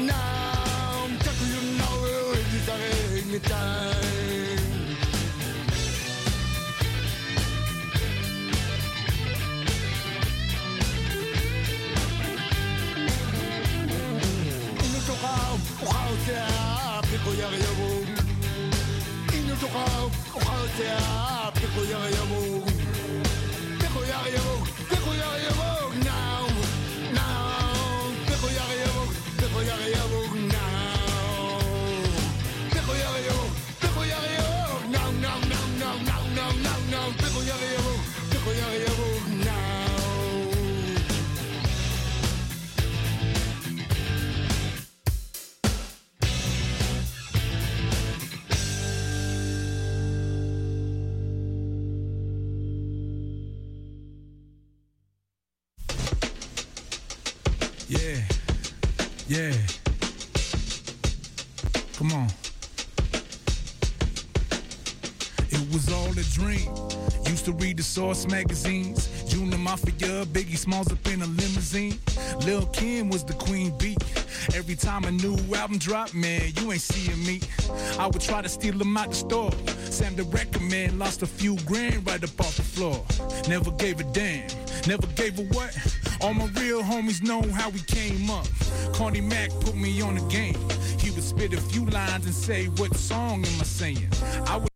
Now, taku you know it is a Source magazines. Junior Mafia, Biggie Smalls up in a limousine. Lil Kim was the queen bee. Every time a new album dropped, man, you ain't seeing me. I would try to steal them out the store. Sam the record man lost a few grand right up off the floor. Never gave a damn, never gave a what. All my real homies know how we came up. Carney Mac put me on the game. He would spit a few lines and say, What song am I saying? I would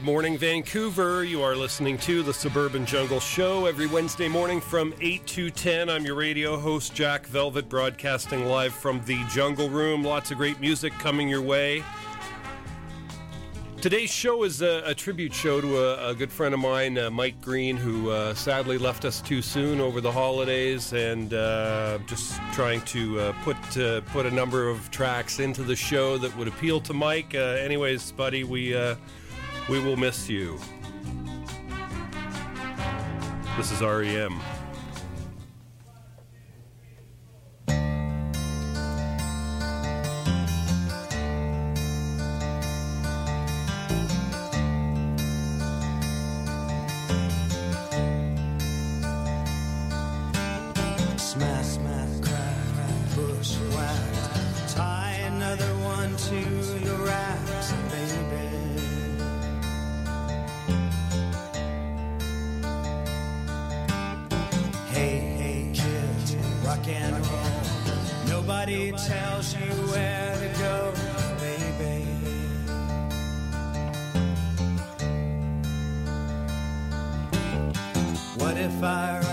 Good morning, Vancouver. You are listening to the Suburban Jungle Show every Wednesday morning from 8 to 10. I'm your radio host, Jack Velvet, broadcasting live from the Jungle Room. Lots of great music coming your way. Today's show is a, a tribute show to a, a, good friend of mine, uh, Mike Green, who uh, sadly left us too soon over the holidays, and uh, just trying to uh, put uh, put a number of tracks into the show that would appeal to Mike. Uh, anyways, buddy, we we will miss you. This is REM. Nobody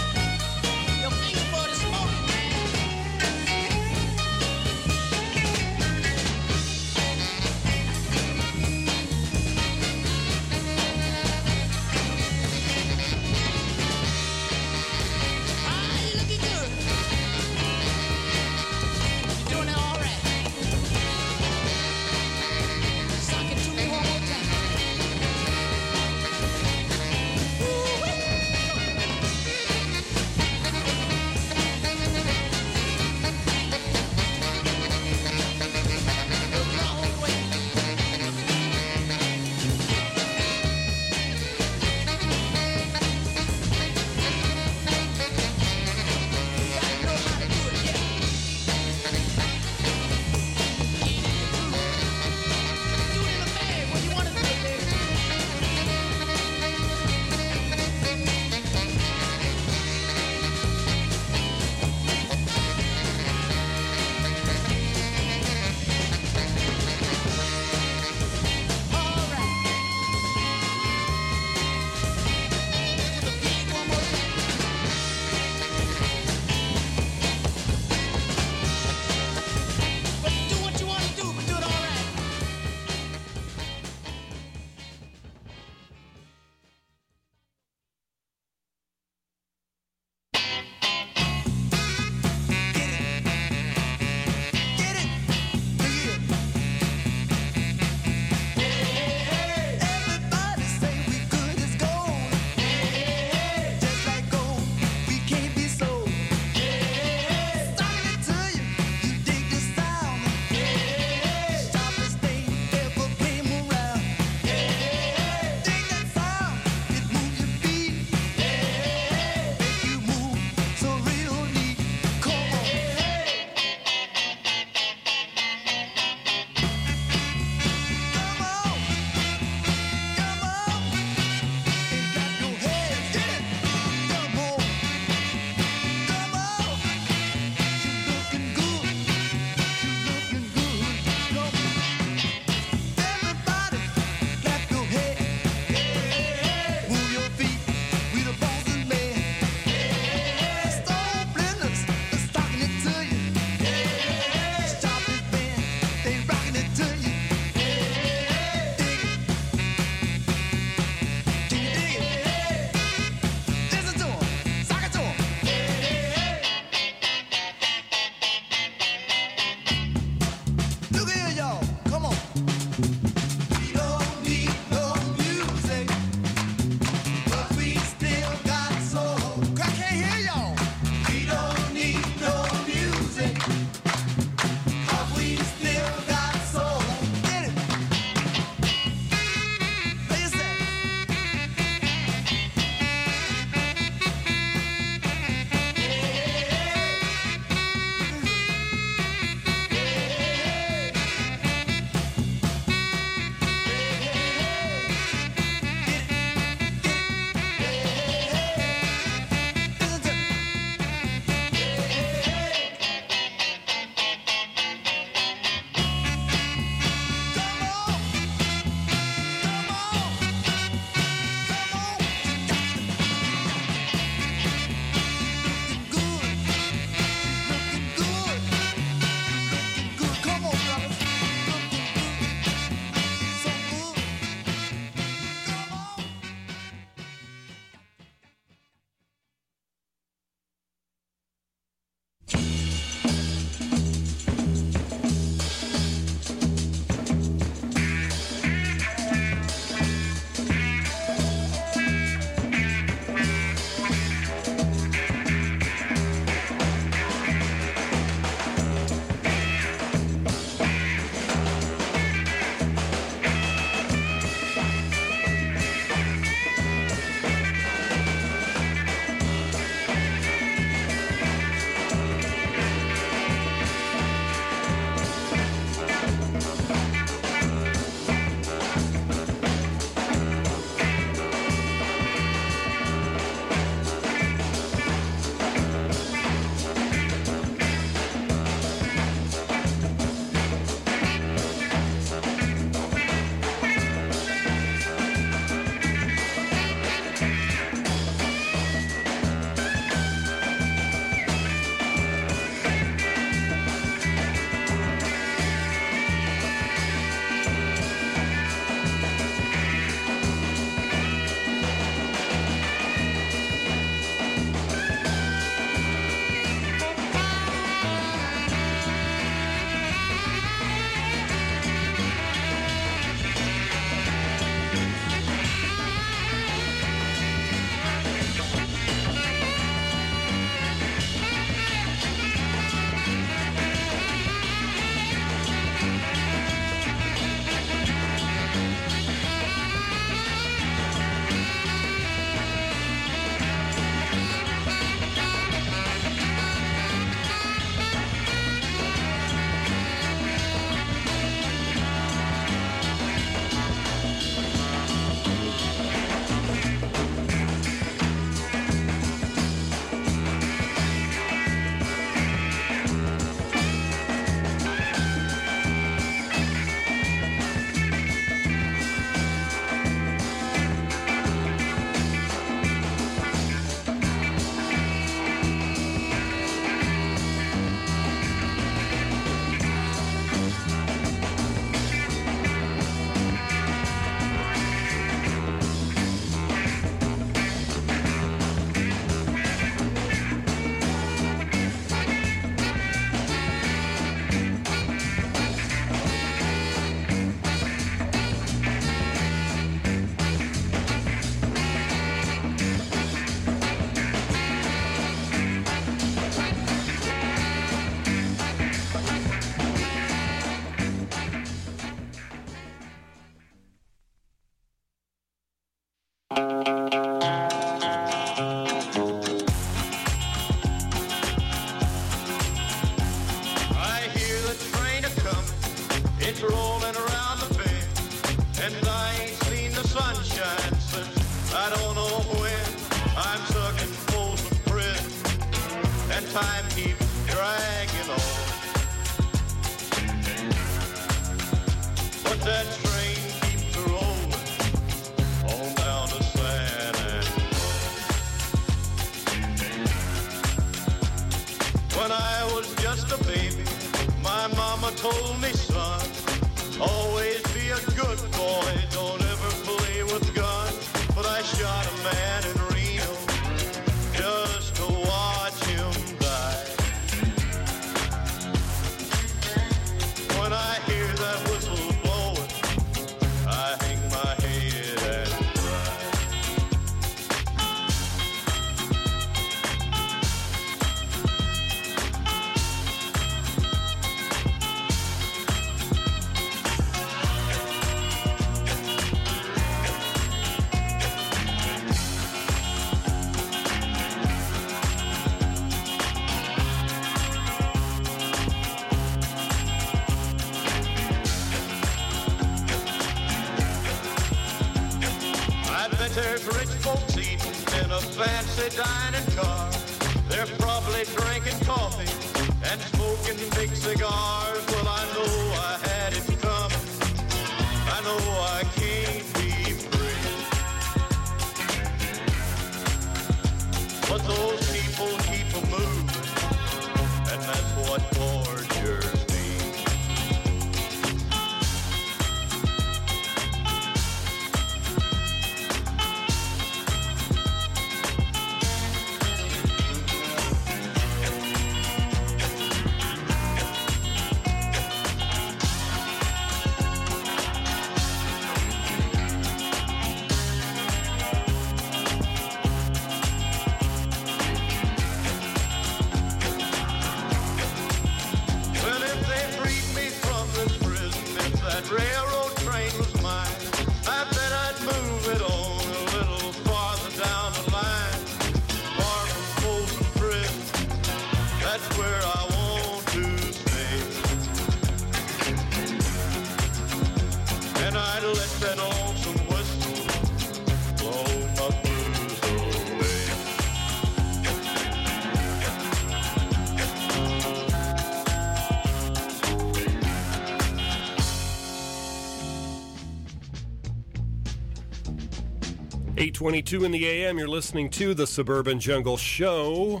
22 in the AM, you're listening to the Suburban Jungle Show.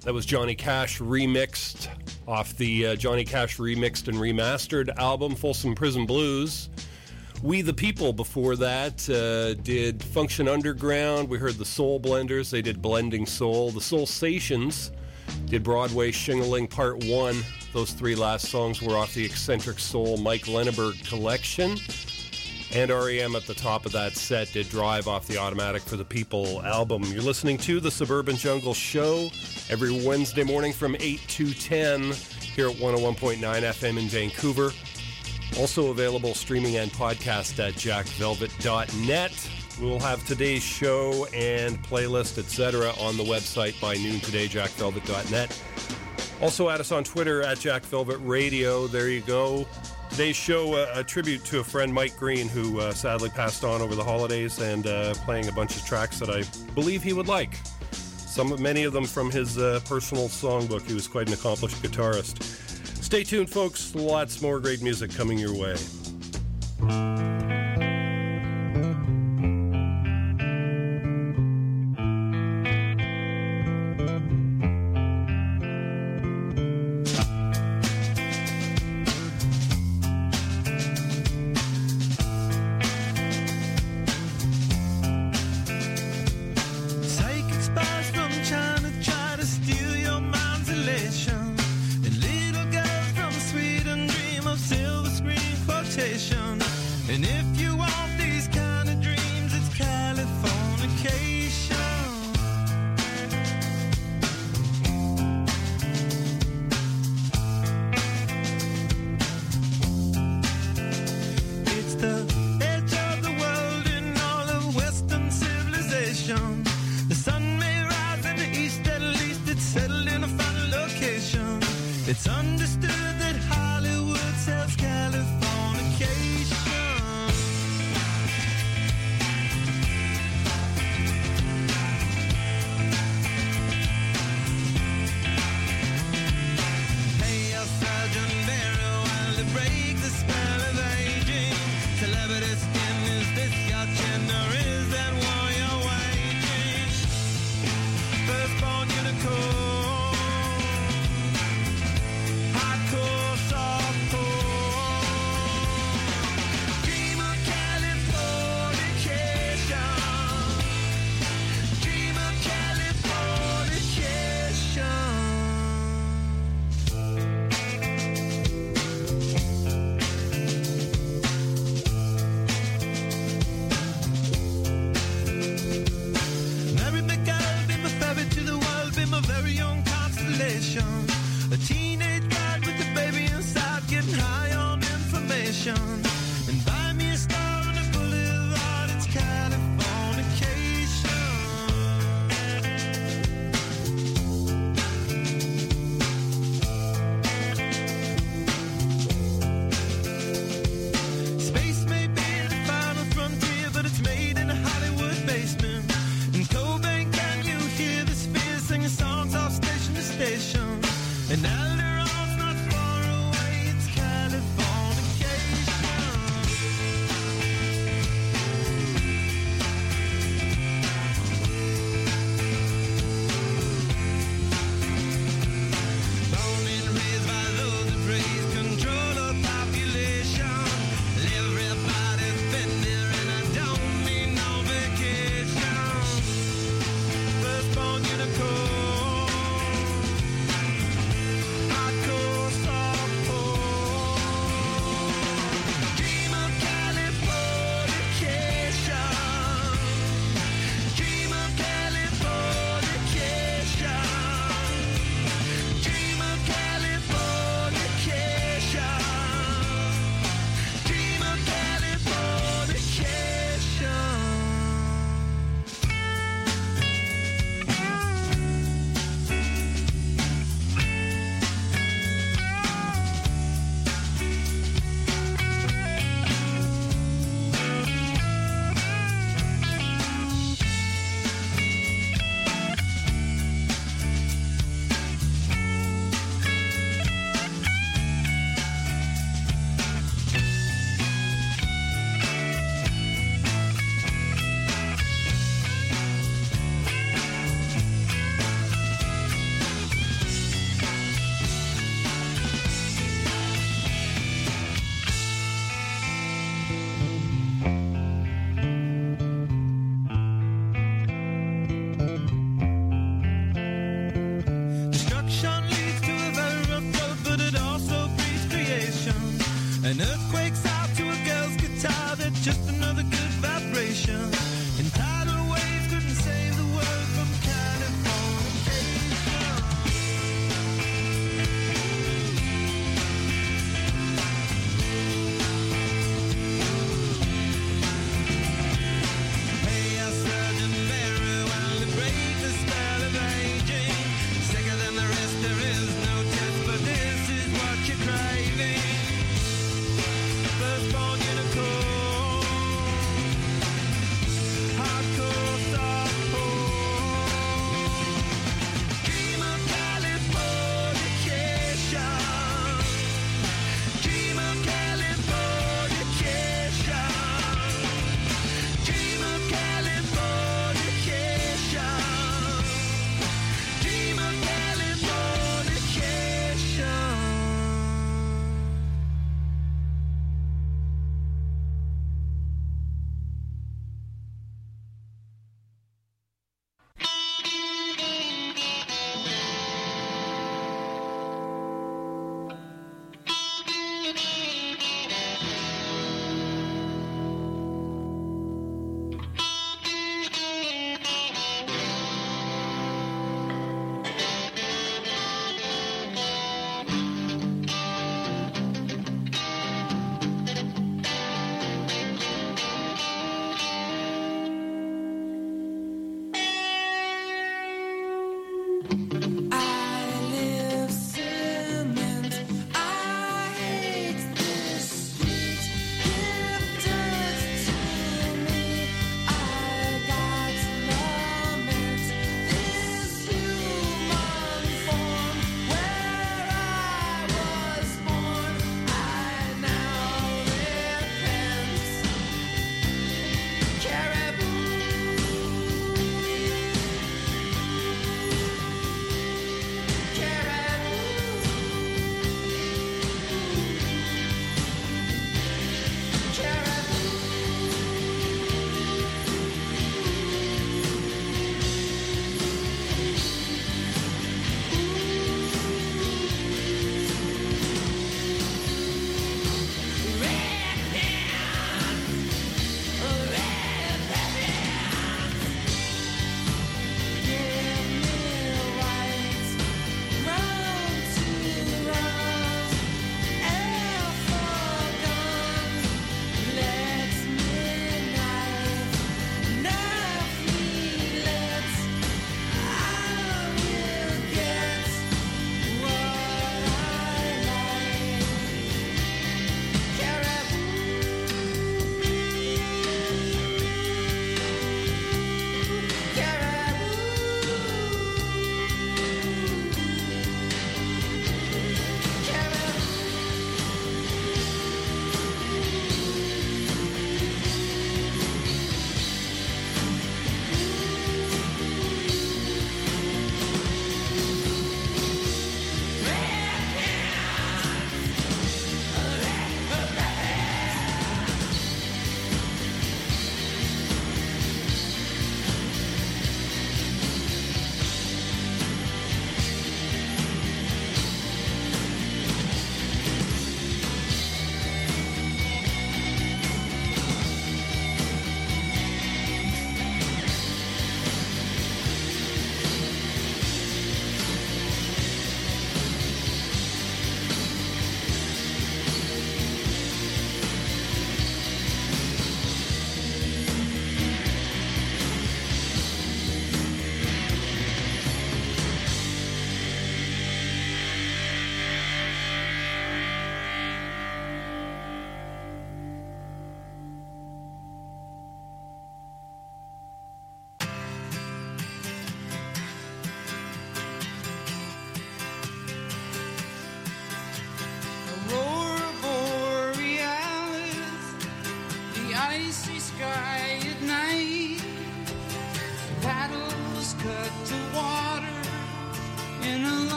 That was Johnny Cash remixed off the uh, Johnny Cash remixed and remastered album, Folsom Prison Blues. We the People before that uh, did Function Underground. We heard the Soul Blenders. They did Blending Soul. The Soul Stations did Broadway Shingling Part 1. Those three last songs were off the Eccentric Soul Mike Lenaburg collection. And REM at the top of that set did Drive off the Automatic for the People album. You're listening to the Suburban Jungle Show every Wednesday morning from 8 to 10 here at 101.9 FM in Vancouver. Also available streaming and podcast at jackvelvet.net. We will have today's show and playlist, etc., on the website by noon today, jackvelvet.net. Also, add us on Twitter at Jack Velvet Radio. There you go. Today's show, a tribute to a friend, Mike Green, who uh, sadly passed on over the holidays, and uh, playing a bunch of tracks that I believe he would like. Some, many of them from his uh, personal songbook. He was quite an accomplished guitarist. Stay tuned, folks. Lots more great music coming your way.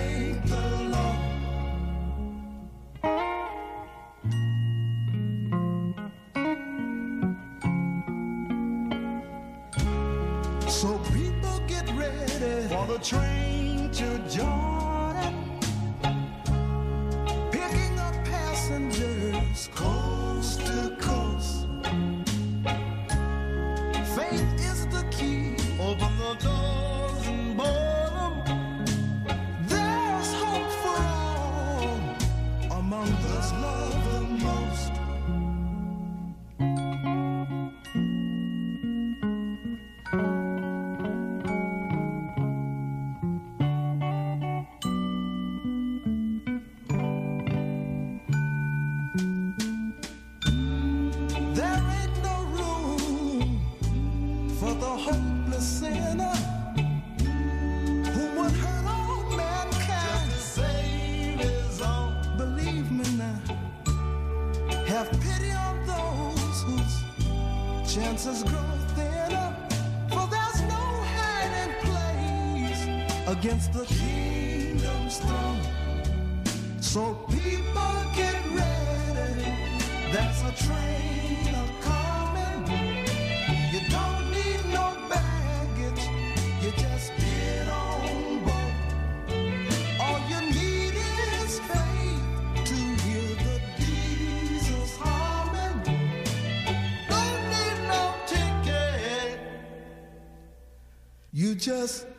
Thank the just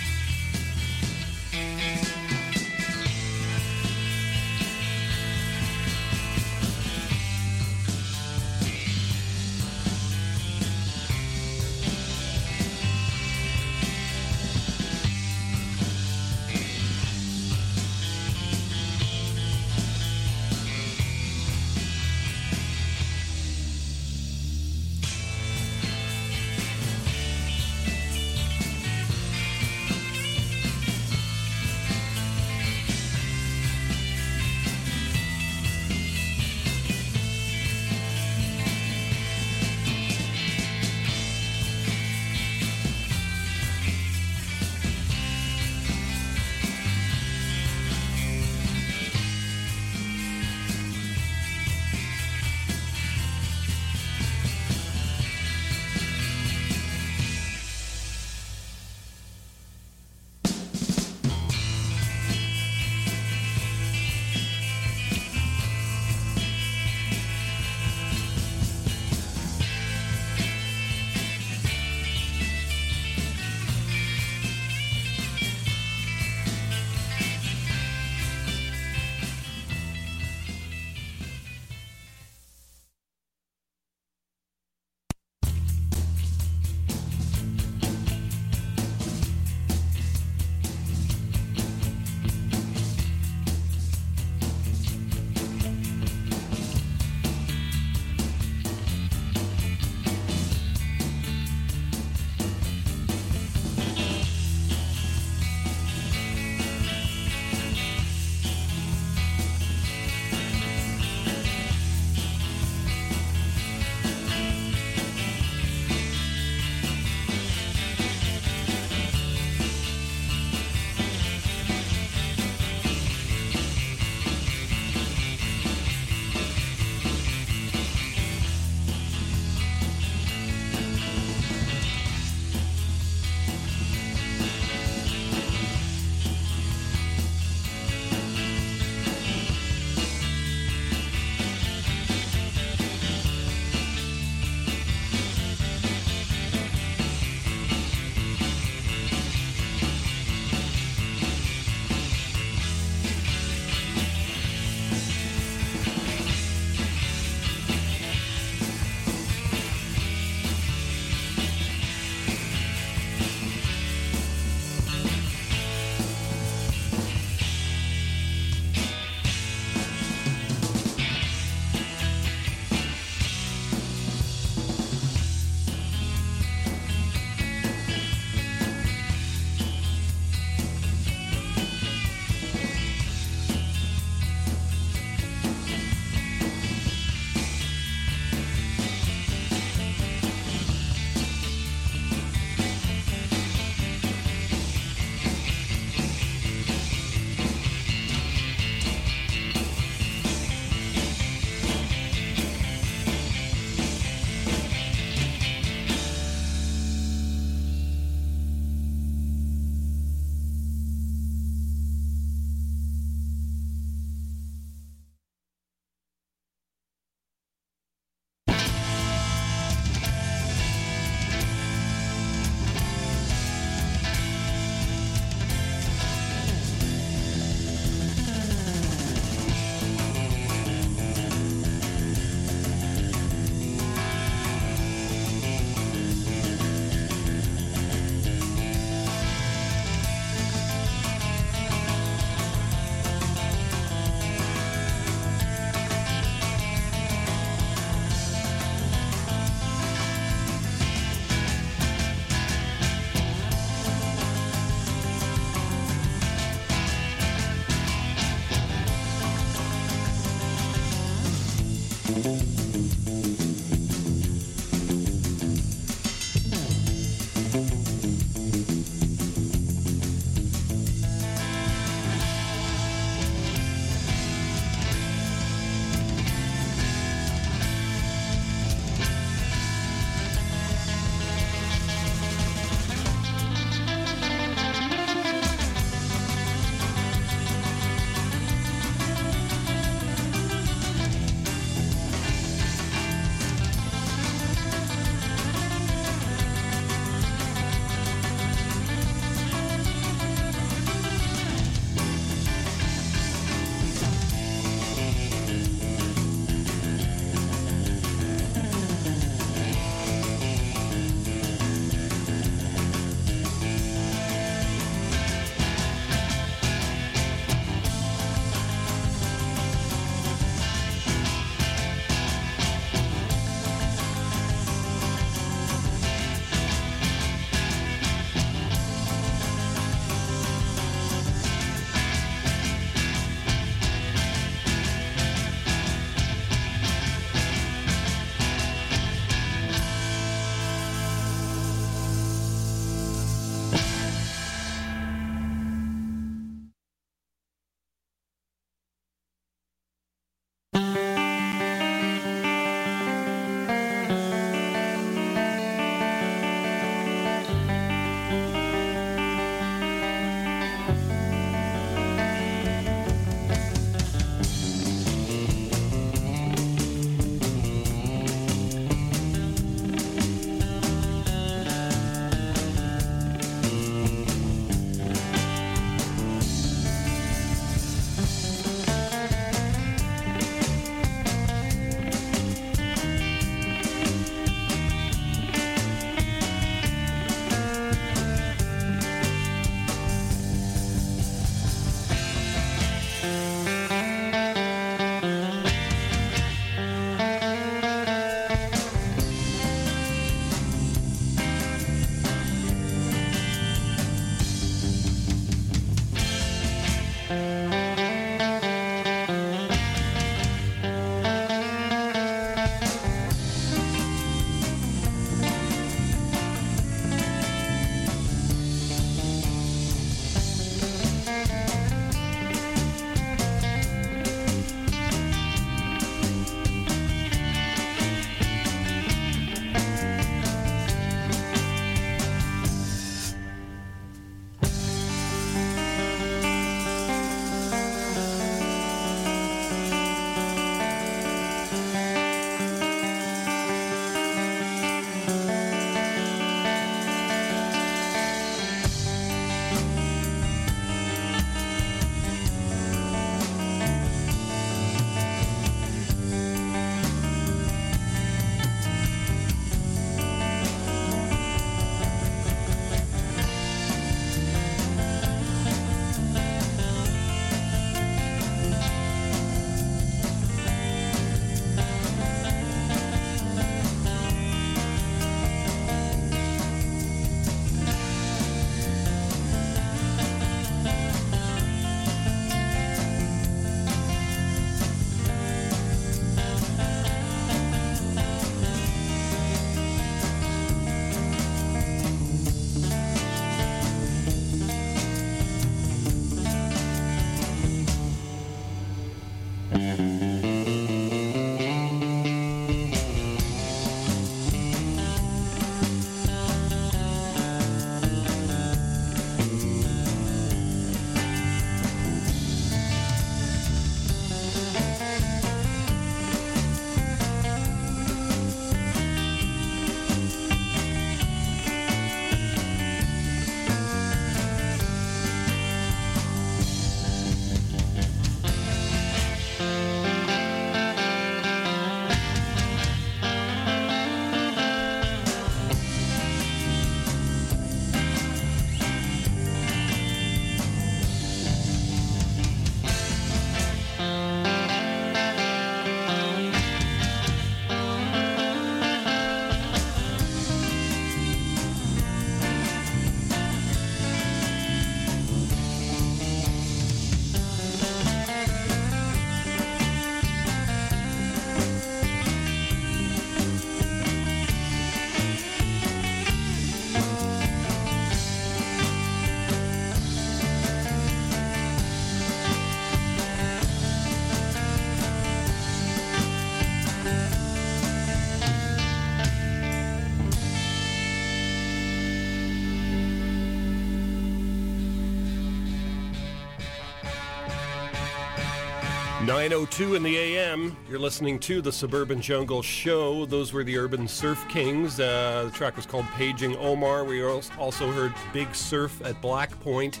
902 in the AM. You're listening to the Suburban Jungle Show. Those were the Urban Surf Kings. Uh, the track was called Paging Omar. We also heard Big Surf at Black Point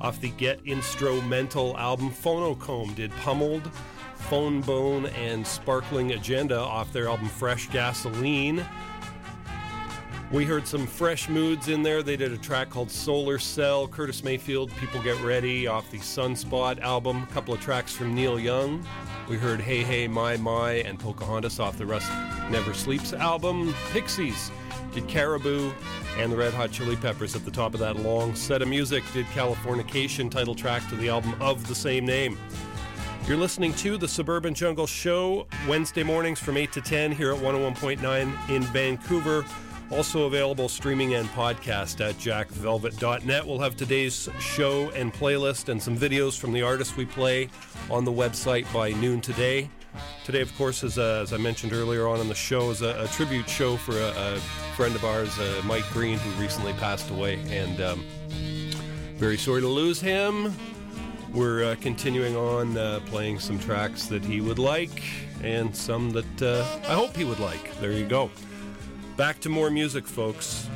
off the Get Instrumental album. Phonocomb did Pummeled, Phone Bone, and Sparkling Agenda off their album Fresh Gasoline. We heard some fresh moods in there. They did a track called Solar Cell, Curtis Mayfield, People Get Ready off the Sunspot album. A couple of tracks from Neil Young. We heard Hey Hey My My and Pocahontas off the Rust Never Sleeps album. Pixies did Caribou and the Red Hot Chili Peppers at the top of that long set of music did Californication, title track to the album of the same name. You're listening to the Suburban Jungle Show Wednesday mornings from 8 to 10 here at 101.9 in Vancouver. Also available streaming and podcast at jackvelvet.net. We'll have today's show and playlist and some videos from the artists we play on the website by noon today. Today, of course, is uh, as I mentioned earlier on in the show, is a, a tribute show for a, a friend of ours, uh, Mike Green, who recently passed away, and um, very sorry to lose him. We're uh, continuing on uh, playing some tracks that he would like and some that uh, I hope he would like. There you go. Back to more music, folks.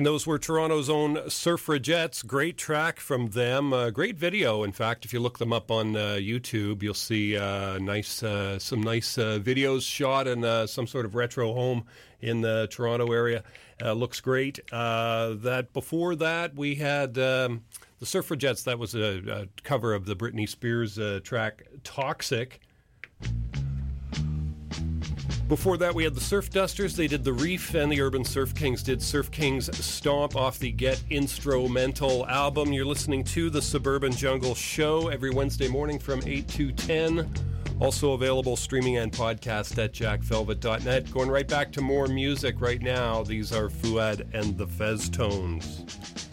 And those were Toronto's own Surfragettes. Great track from them. Uh, great video, in fact. If you look them up on uh, YouTube, you'll see uh, nice uh, some nice uh, videos shot in uh, some sort of retro home in the Toronto area. looks great. that before that we had. Um, the Surfragettes, that was a, a, cover of the Britney Spears track Toxic. Before that, we had the Surf Dusters. They did The Reef, and the Urban Surf Kings did Surf Kings Stomp off the Get Instrumental album. You're listening to The Suburban Jungle Show every Wednesday morning from 8 to 10. Also available streaming and podcast at jackvelvet.net. Going right back to more music right now. These are Fuad and the Feztones.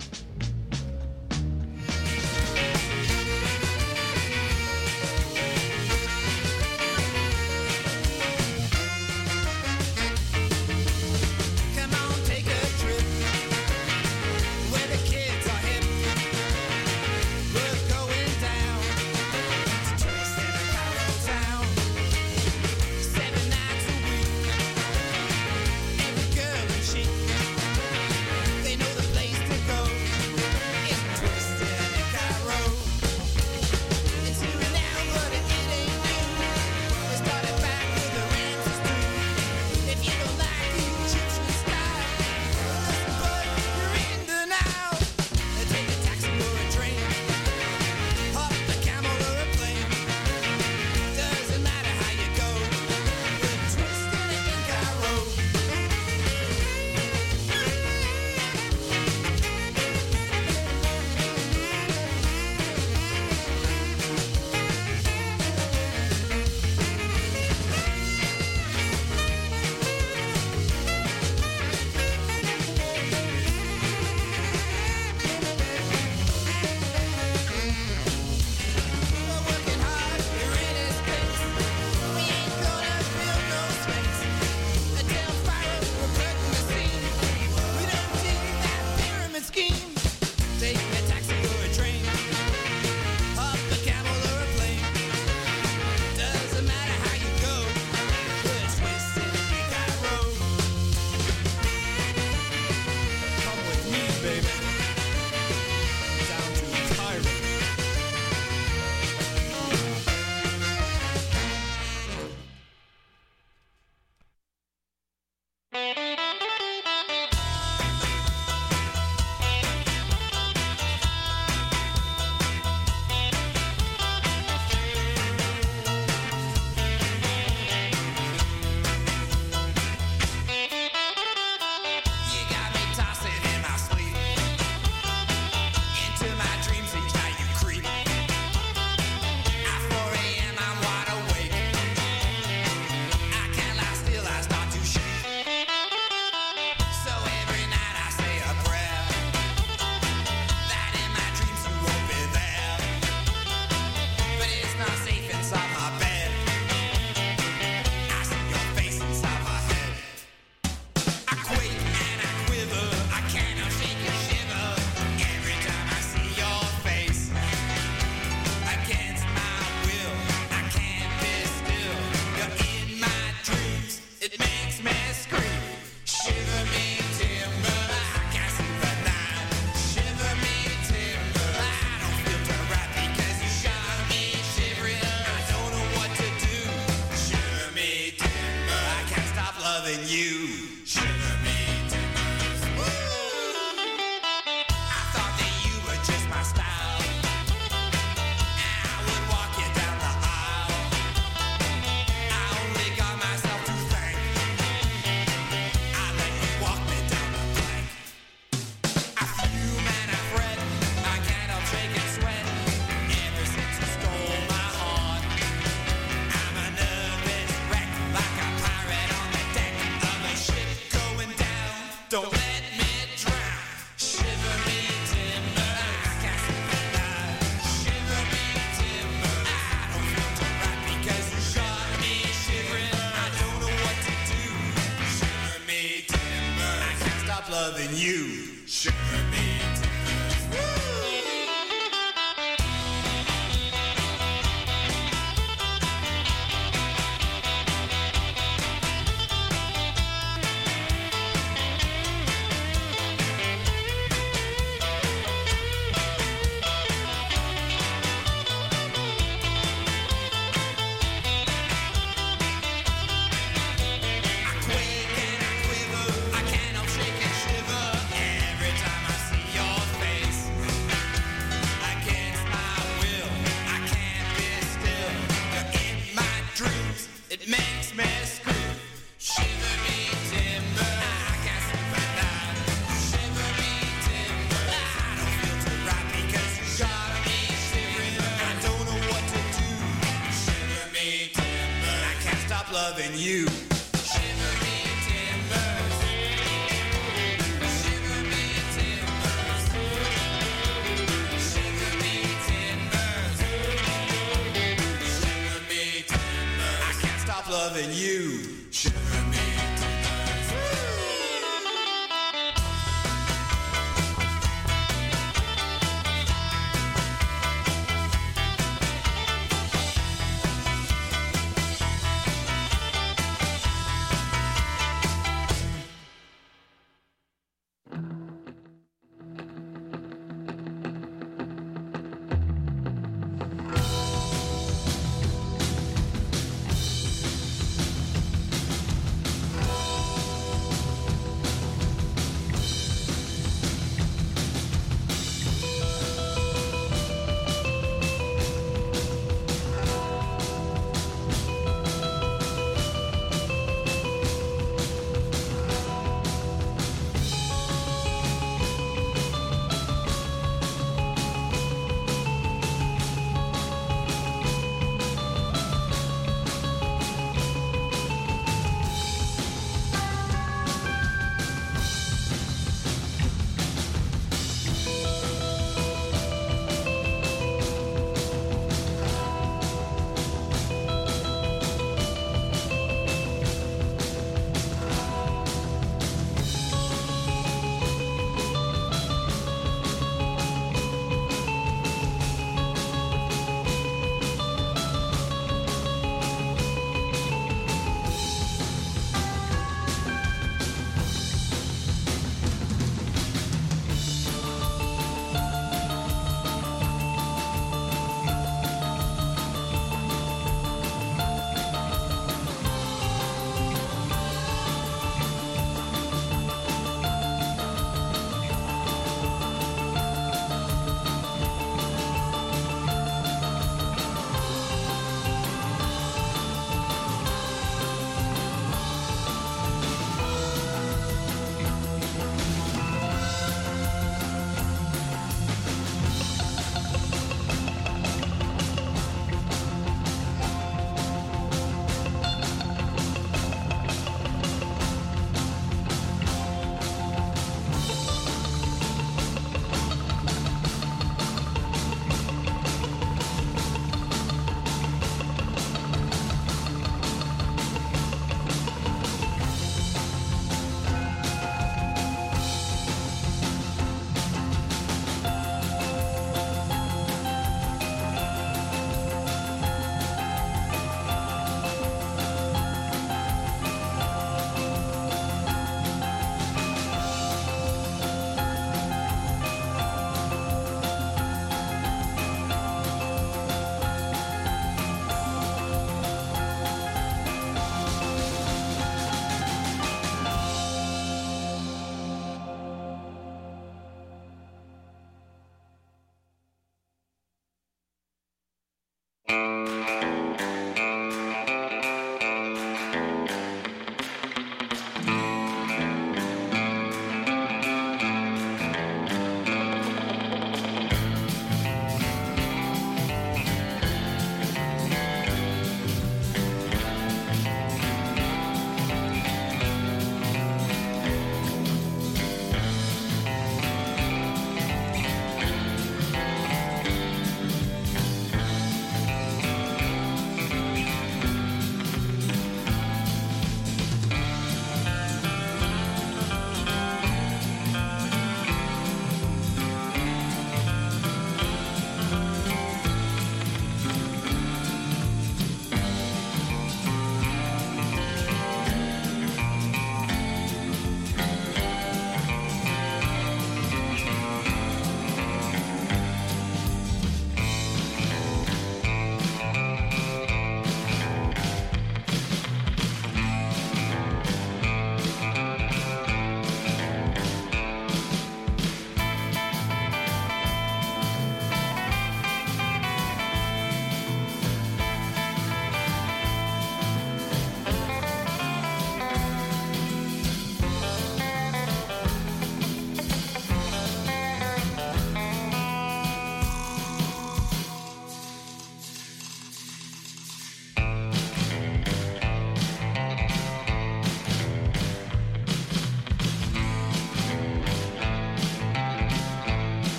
don't.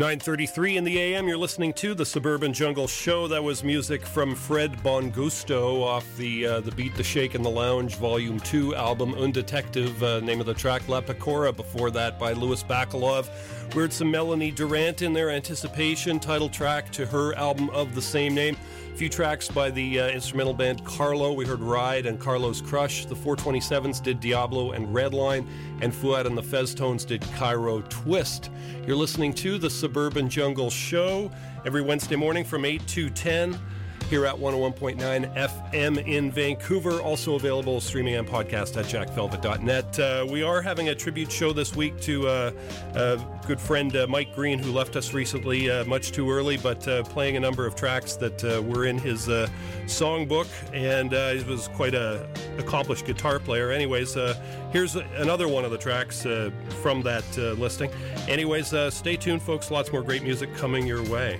9:33 in the AM. You're listening to the Suburban Jungle Show. That was music from Fred Bongusto off the uh, the Beat, the Shake, and the Lounge Volume Two album Undetective. Uh, name of the track La Pecora. Before that, by Louis Bacalov. We heard some Melanie Durant in there. Anticipation title track to her album of the same name. Few tracks by the uh, instrumental band Carlo. We heard Ride and Carlos Crush. The 427s did Diablo and Redline, and Fuad and the Feztones did Cairo Twist. You're listening to the Suburban Jungle Show every Wednesday morning from 8 to 10 here at 101.9 FM in Vancouver. Also available streaming and podcast at jackvelvet.net. Uh, we are having a tribute show this week to uh, a good friend uh, Mike Green, who left us recently, uh, much too early, but uh, playing a number of tracks that uh, were in his uh, songbook, and uh, he was quite a accomplished guitar player. Anyways, uh, here's another one of the tracks uh, from that uh, listing. Anyways, uh, stay tuned, folks. Lots more great music coming your way.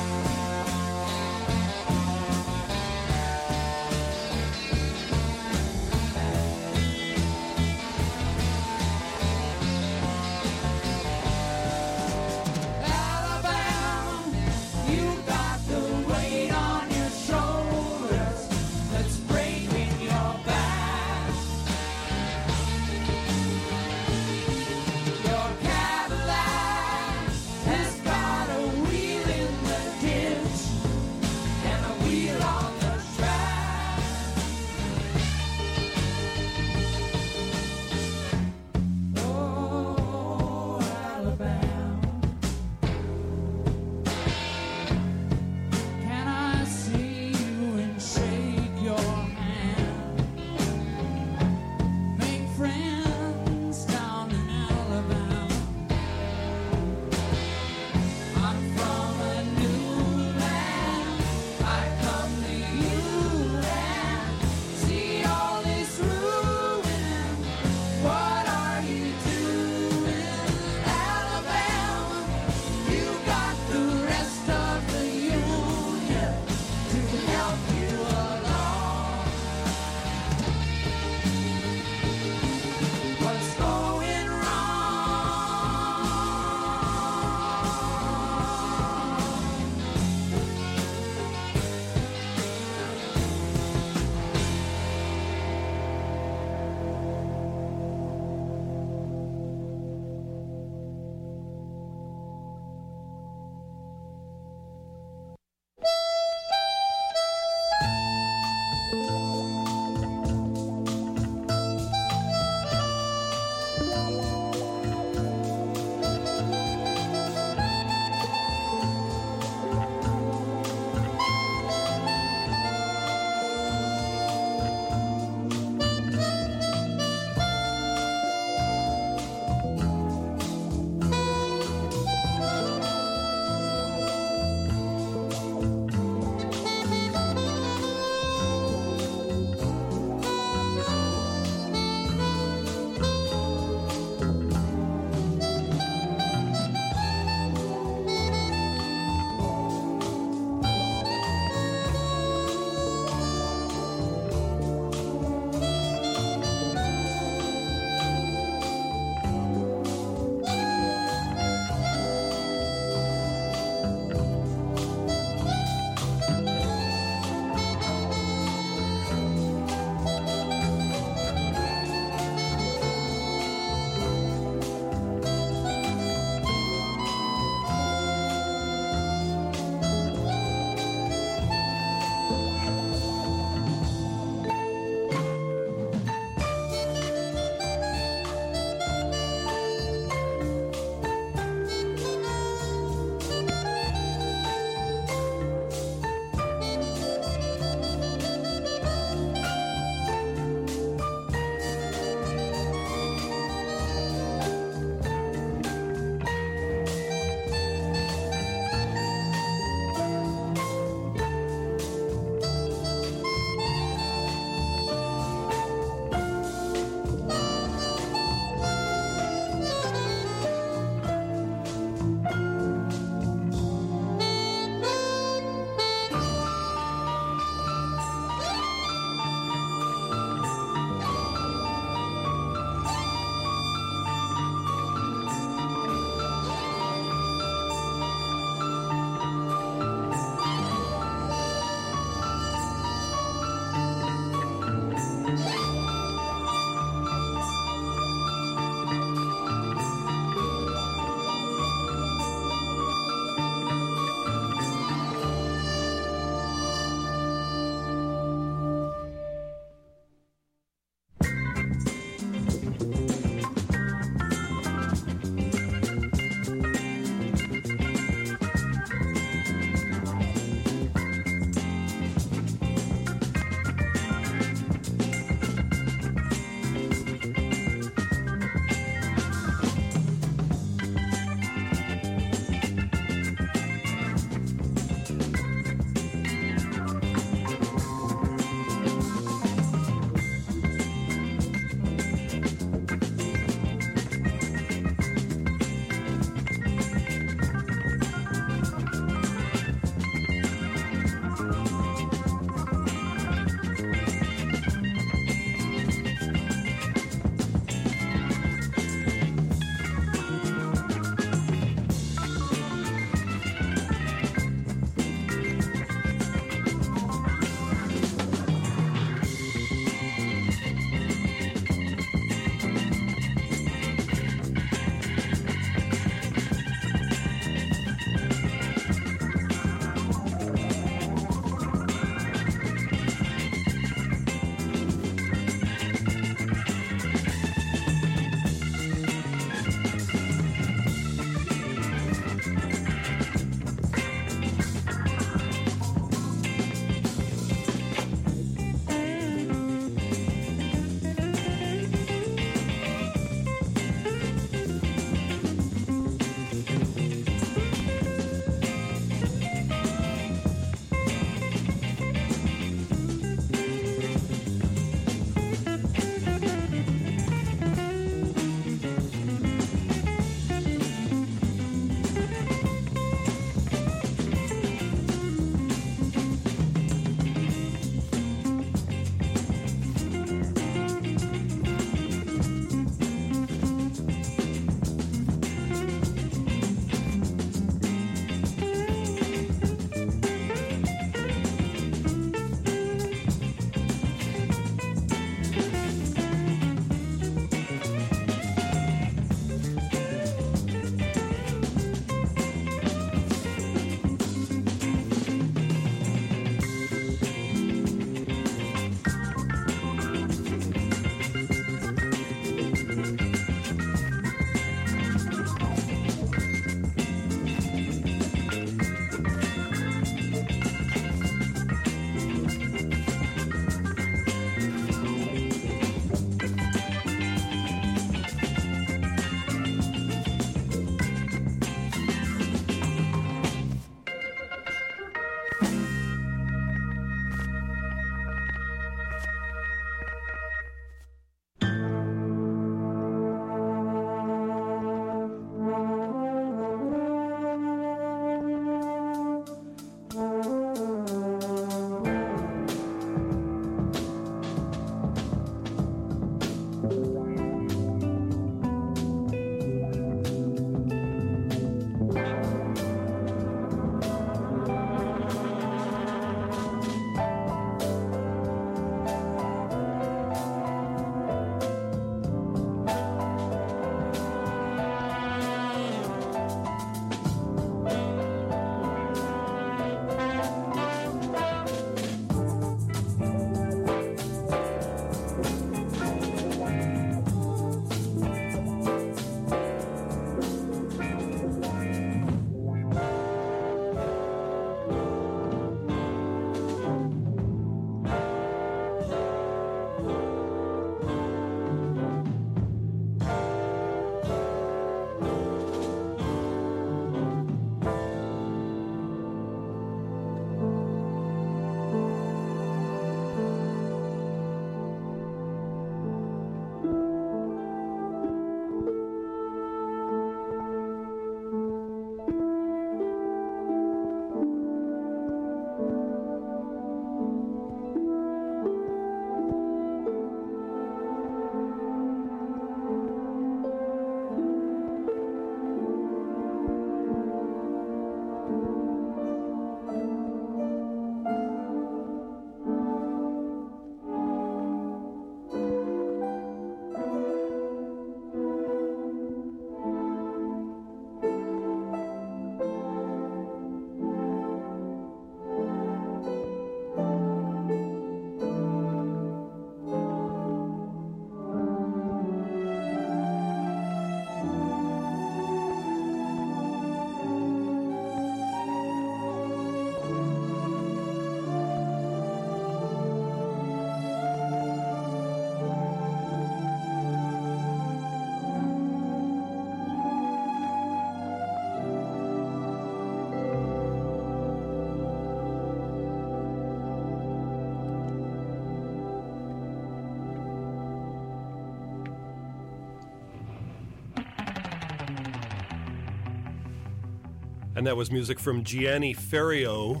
And that was music from Gianni Ferrio,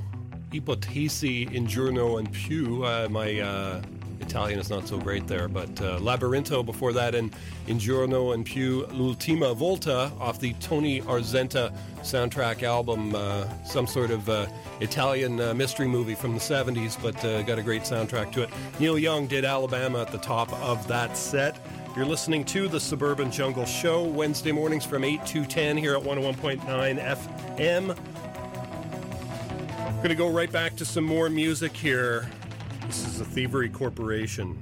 Ipotesi in Giorno and Più. Uh, my uh, Italian is not so great there, but uh, Labyrinto before that, and In Giorno and Più, L'Ultima Volta off the Tony Arzenta soundtrack album, uh, some sort of uh, Italian uh, mystery movie from the 70s, but got a great soundtrack to it. Neil Young did Alabama at the top of that set. You're listening to the Suburban Jungle Show Wednesday mornings from 8 to 10 here at 101.9 FM. Going to go right back to some more music here. This is the Thievery Corporation.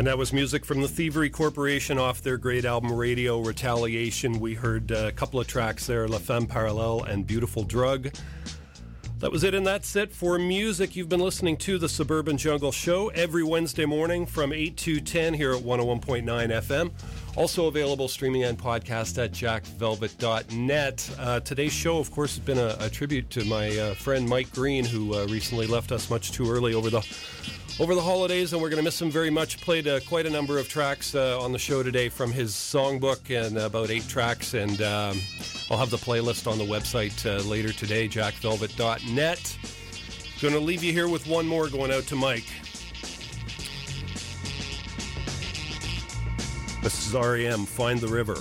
And that was music from the Thievery Corporation off their great album Radio Retaliation. We heard a couple of tracks there La Femme Parallele and Beautiful Drug. That was it, and that's it for music. You've been listening to the Suburban Jungle Show every Wednesday morning from 8 to 10 here at 101.9 FM. Also available streaming and podcast at jackvelvet.net. Uh, today's show, of course, has been a, a tribute to my uh, friend Mike Green, who uh, recently left us much too early over the over the holidays, and we're going to miss him very much. Played uh, quite a number of tracks uh, on the show today from his songbook, and about eight tracks. And um, I'll have the playlist on the website uh, later today, jackvelvet.net. Going to leave you here with one more going out to Mike. This is REM, Find the River.